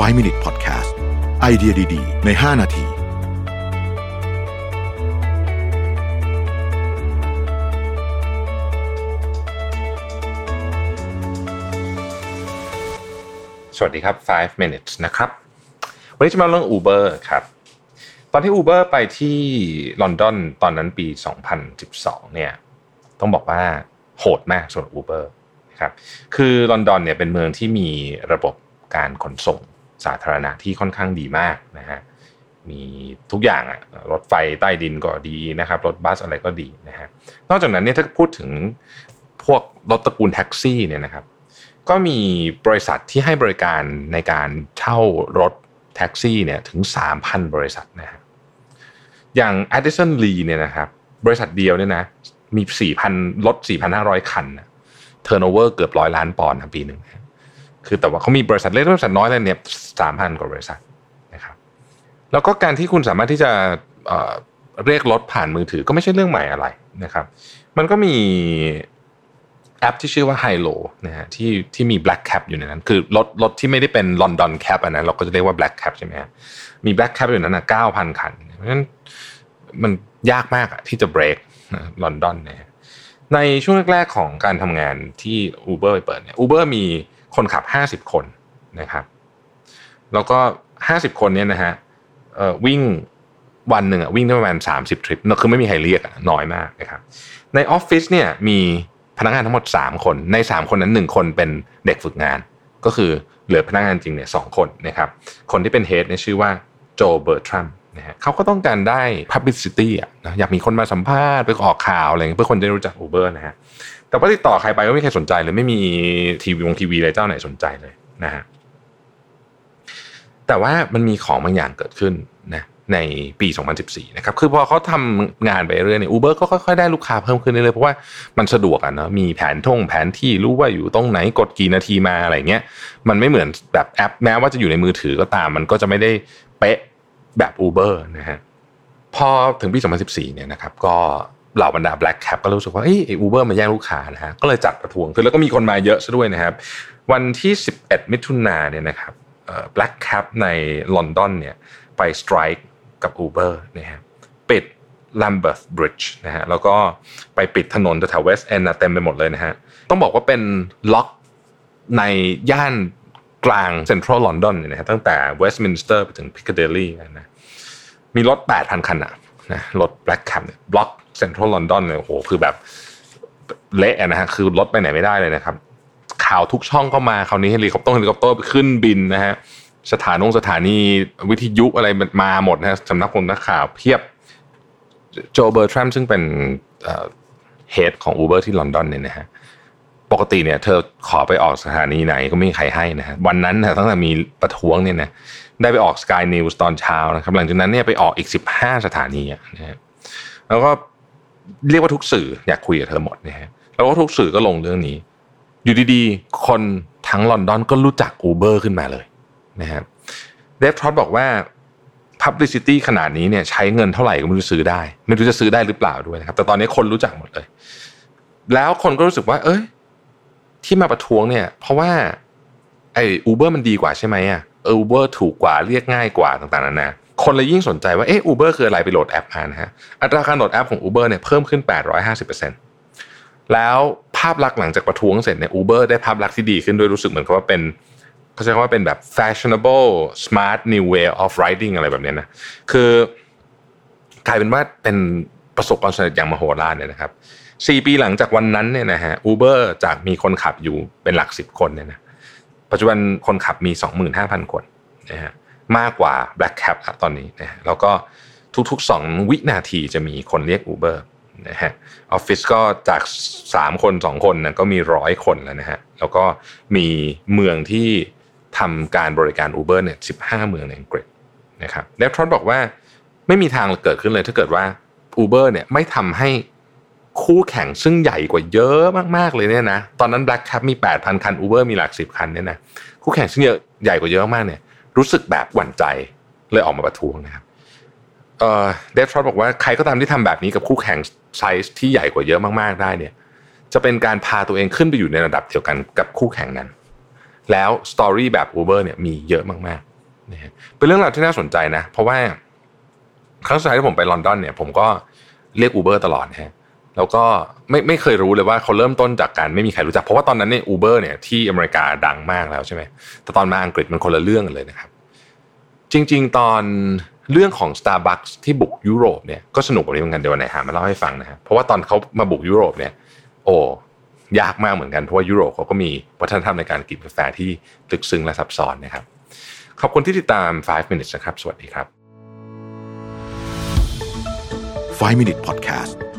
5 Minute Podcast ไอเดียดี ๆ ใน 5 นาทีสวัสดีครับ 5 minutes นะครับ วันนี้จะมาเรื่อง Uber ครับ ตอนที่ Uber ไปที่ลอนดอนตอนนั้นปี 2012 เนี่ย ต้องบอกว่าโหดมากสำหรับ Uber นะครับ คือลอนดอนเนี่ยเป็นเมืองที่มีระบบการขนส่ง สาธารณะที่ค่อนข้างดีมากนะฮะมีทุกอย่างอะรถไฟใต้ดินก็ดีนะครับ รถบัสอะไรก็ดีนะฮะนอกจากนั้นเนี่ยถ้าพูดถึงพวกรถตระกูลแท็กซี่เนี่ยนะครับ ก็มีบริษัทที่ให้บริการในการเช่ารถแท็กซี่เนี่ยถึง 3,000 บริษัทนะฮะอย่าง Addison Lee เนี่ยนะครับบริษัทเดียวเนี่ยนะมี 4,000รถ4,500 คัน turnover เกือบร้อยล้านปอนด์ปีหนึ่งนะ คือแต่ว่าเขามีบริษัทเล็กบริษัทน้อยเลยเนี่ย3,000กว่าบริษัทนะครับ แล้วก็การที่คุณสามารถที่จะเรียกรถผ่านมือถือก็ไม่ใช่เรื่องใหม่อะไรนะครับ มันก็มีแอปที่ชื่อว่า h i l o นะฮะที่ที่มี Black Cab อยู่ในนั้น คือรถรถที่ไม่ได้เป็น London Cab อันนั้นเราก็จะเรียกว่า Black Cab ใช่ไหมฮะมี Black Cap อยู่นั้นนะ9,000คัน เพราะฉะนั้นมันยากมากอะที่จะเบรกลอนดอนนะในช่วงแรกๆของการทำงานที่ Uber ไปเปิดเนี่ย Uber มี คนขับ 50 คนนะครับแล้วก็ 50 คนเนี่ยนะฮะวิ่งวันหนึ่งอะวิ่งได้ประมาณ 30 ทริปคือไม่มีใครเรียกน้อยมากนะครับในออฟฟิศเนี่ยมีพนักงานทั้งหมด 3 คนใน 3 คนนั้น 1 คนเป็นเด็กฝึกงาน ก็คือเหลือพนักงานจริงเนี่ยสคนนะครับคนที่เป็นเฮดเนี่ยชื่อว่าโจเบอร์ทรัมนะฮะเขาก็ต้องการได้ publicity อะอยากมีคนมาสัมภาษณ์ไปออกข่าวอะไรเงี้ยเพื่อคนจะได้รู้จัก Uber นะฮะ แต่ว่าติดต่อใครไปก็ไม่มีใครสนใจเลยไม่มีทีวีวงทีวีอะไรเจ้าไหนสนใจเลยนะฮะแต่ว่ามันมีของบางอย่างเกิดขึ้นนะในปี 2014 นะครับ คือพอเขาทำงานไปเรื่อยเนี่ยอูเบอร์ก็ค่อยๆ ได้ลูกค้าเพิ่มขึ้นเรื่อยๆ เพราะว่ามันสะดวกอะเนาะ มีแผนท่งแผนที่รู้ว่าอยู่ตรงไหนกดกี่นาทีมาอะไรเงี้ย มันไม่เหมือนแบบแอปแม้ว่าจะอยู่ในมือถือก็ตาม มันก็จะไม่ได้เป๊ะแบบ Uber นะฮะ พอถึงปี 2014 เนี่ยนะครับ ก็ เหล่าบรรดา Black Cab ก็รู้สึกว่าเอ้ย Uber มาแย่งลูกค้านะฮะก็เลยจัดประท้วงคือแล้วก็มีคนมาเยอะซะด้วยนะครับ วันที่ 11 มิถุนาเนี่ยนะครับ Black Cab ในลอนดอนเนี่ยไป strike กับ Uber นะฮะปิด Lambeth Bridge นะฮะแล้วก็ไปปิดถนนแถว West End เต็มไปหมดเลยนะฮะต้องบอกว่าเป็นบล็อกในย่านกลาง Central London เนี่ยนะฮะตั้งแต่เวสต์มินสเตอร์ไปถึงพิคเดลี่นะมีรถ 8,000 คันอะ นะรถ Black Cab เนี่ยบล็อก Central London เลยโอ้โหคือแบบเละนะฮะคือรถไปไหนไม่ได้เลยนะครับ ข่าวทุกช่องก็มาคราวนี้เฮลิคอปเตอร์เฮลิคอปเตอร์ขึ้นบินนะฮะสถานงสถานีวิทยุอะไรมาหมดนะสำนักคนนักข่าวเพียบโจเบอร์ทรัมซึ่งเป็นเฮดของ Uber ที่ลอนดอนเนี่ยนะฮะ ปกติเนี่ยเธอขอไปออกสถานีไหนก็ไม่มีใครให้นะฮะวันนั้นนะตั้งแต่มีประท้วงเนี่ยนะได้ไปออก Sky News ตอนเช้านะครับหลังจากนั้นเนี่ยไปออกอีก 15 สถานีนะฮะแล้วก็เรียกว่าทุกสื่ออยากคุยกับเธอหมดนะฮะแล้วก็ทุกสื่อก็ลงเรื่องนี้ อยู่ดีๆ คนทั้งลอนดอนก็รู้จัก Uber ขึ้นมาเลยนะครับเดฟทรอตบอกว่า publicity ขนาดนี้เนี่ยใช้เงินเท่าไหร่ก็ไม่รู้ซื้อได้ ไม่รู้จะซื้อได้หรือเปล่าด้วยนะครับแต่ตอนนี้คนรู้จักหมดเลย แล้วคนก็รู้สึกว่า เอ้ย ที่มาประท้วงเนี่ย เพราะว่าไอ้อูเบอร์มันดีกว่าใช่ไหมอะเอออูเบอร์ถูกกว่าเรียกง่ายกว่าต่างๆนานาคนเลยยิ่งสนใจว่าเอออูเบอร์คืออะไรไปโหลดแอปมานะฮะอัตราการโหลดแอปของ Uber เนี่ยเพิ่มขึ้น 850%แล้วภาพลักษณ์หลังจากประท้วงเสร็จเนี่ยอูเบอร์ได้ภาพลักษณ์ที่ดีขึ้นด้วยรู้สึกเหมือนกับว่าเป็นเขาใช้คำว่าเป็นแบบ fashionable smart new way of riding อะไรแบบนี้นะคือกลายเป็นว่าเป็น ประสบความสำเร็จอย่างมโหฬารเนี่ยนะครับสี่ปีหลังจากวันนั้นเนี่ยนะฮะอูเบอร์จากมีคนขับอยู่เป็นหลักสิบคนเนี่ยนะปัจจุบันคนขับมี 25,000 คนนะฮะมากกว่า Black Cap ตอนนี้นะฮะแล้วก็ทุกๆ 2 วินาทีจะมีคนเรียก Uber นะฮะออฟฟิศก็จาก 3 คน 2 คนนะก็มีร้อยคนแล้วนะฮะแล้วก็มีเมืองที่ทำการบริการ Uber เนี่ย15 เมืองในอังกฤษนะครับเดฟทรอนบอกว่าไม่มีทางเกิดขึ้นเลยถ้าเกิดว่า Uber เนี่ยไม่ทำให้คู่แข่งซึ่งใหญ่กว่าเยอะมากๆเลยเนี่ยนะตอนนั้น Black Cap มี 8,000 คัน Uber มีหลักสิบคันเนี่ยนะคู่แข่งซึ่งเยอะใหญ่กว่าเยอะมากเนี่ยรู้สึกแบบหวั่นใจเลยออกมาประท้วงนะครับ Dave Trott บอกว่าใครก็ตามที่ทำแบบนี้กับคู่แข่งไซส์ที่ใหญ่กว่าเยอะมากๆได้เนี่ยจะเป็นการพาตัวเองขึ้นไปอยู่ในระดับเดียวกันกับคู่แข่งนั้น แล้ว story แบบ Uber เนี่ยมีเยอะมากๆนะฮะเป็นเรื่องราวที่น่าสนใจนะ เพราะว่า ครั้งสุดท้ายที่ผมไปลอนดอนเนี่ยผมก็เรียก Uber ตลอดนะฮะแล้วก็ไม่ไม่เคยรู้เลยว่าเขาเริ่มต้นจากการไม่มีใครรู้จัก เพราะว่าตอนนั้นเนี่ย Uber เนี่ยที่อเมริกาดังมากแล้วใช่ไหมแต่ตอนมาอังกฤษมันคนละเรื่องกันเลยนะครับ จริง ๆ ตอนเรื่องของ Starbucks ที่บุกยุโรปเนี่ยก็สนุกกว่านี้เหมือนกันเดี๋ยววันไหนหามาเล่าให้ฟังนะฮะเพราะว่าตอนเขามาบุกยุโรปเนี่ยโอ้ยากมากเหมือนกันเพราะว่ายุโรปเขาก็มีวัฒนธรรมในการกินกาแฟที่ลึกซึ้งและซับซ้อนนะครับขอบคุณที่ติดตาม 5 minutes นะครับ สวัสดีครับ 5 Minute Podcast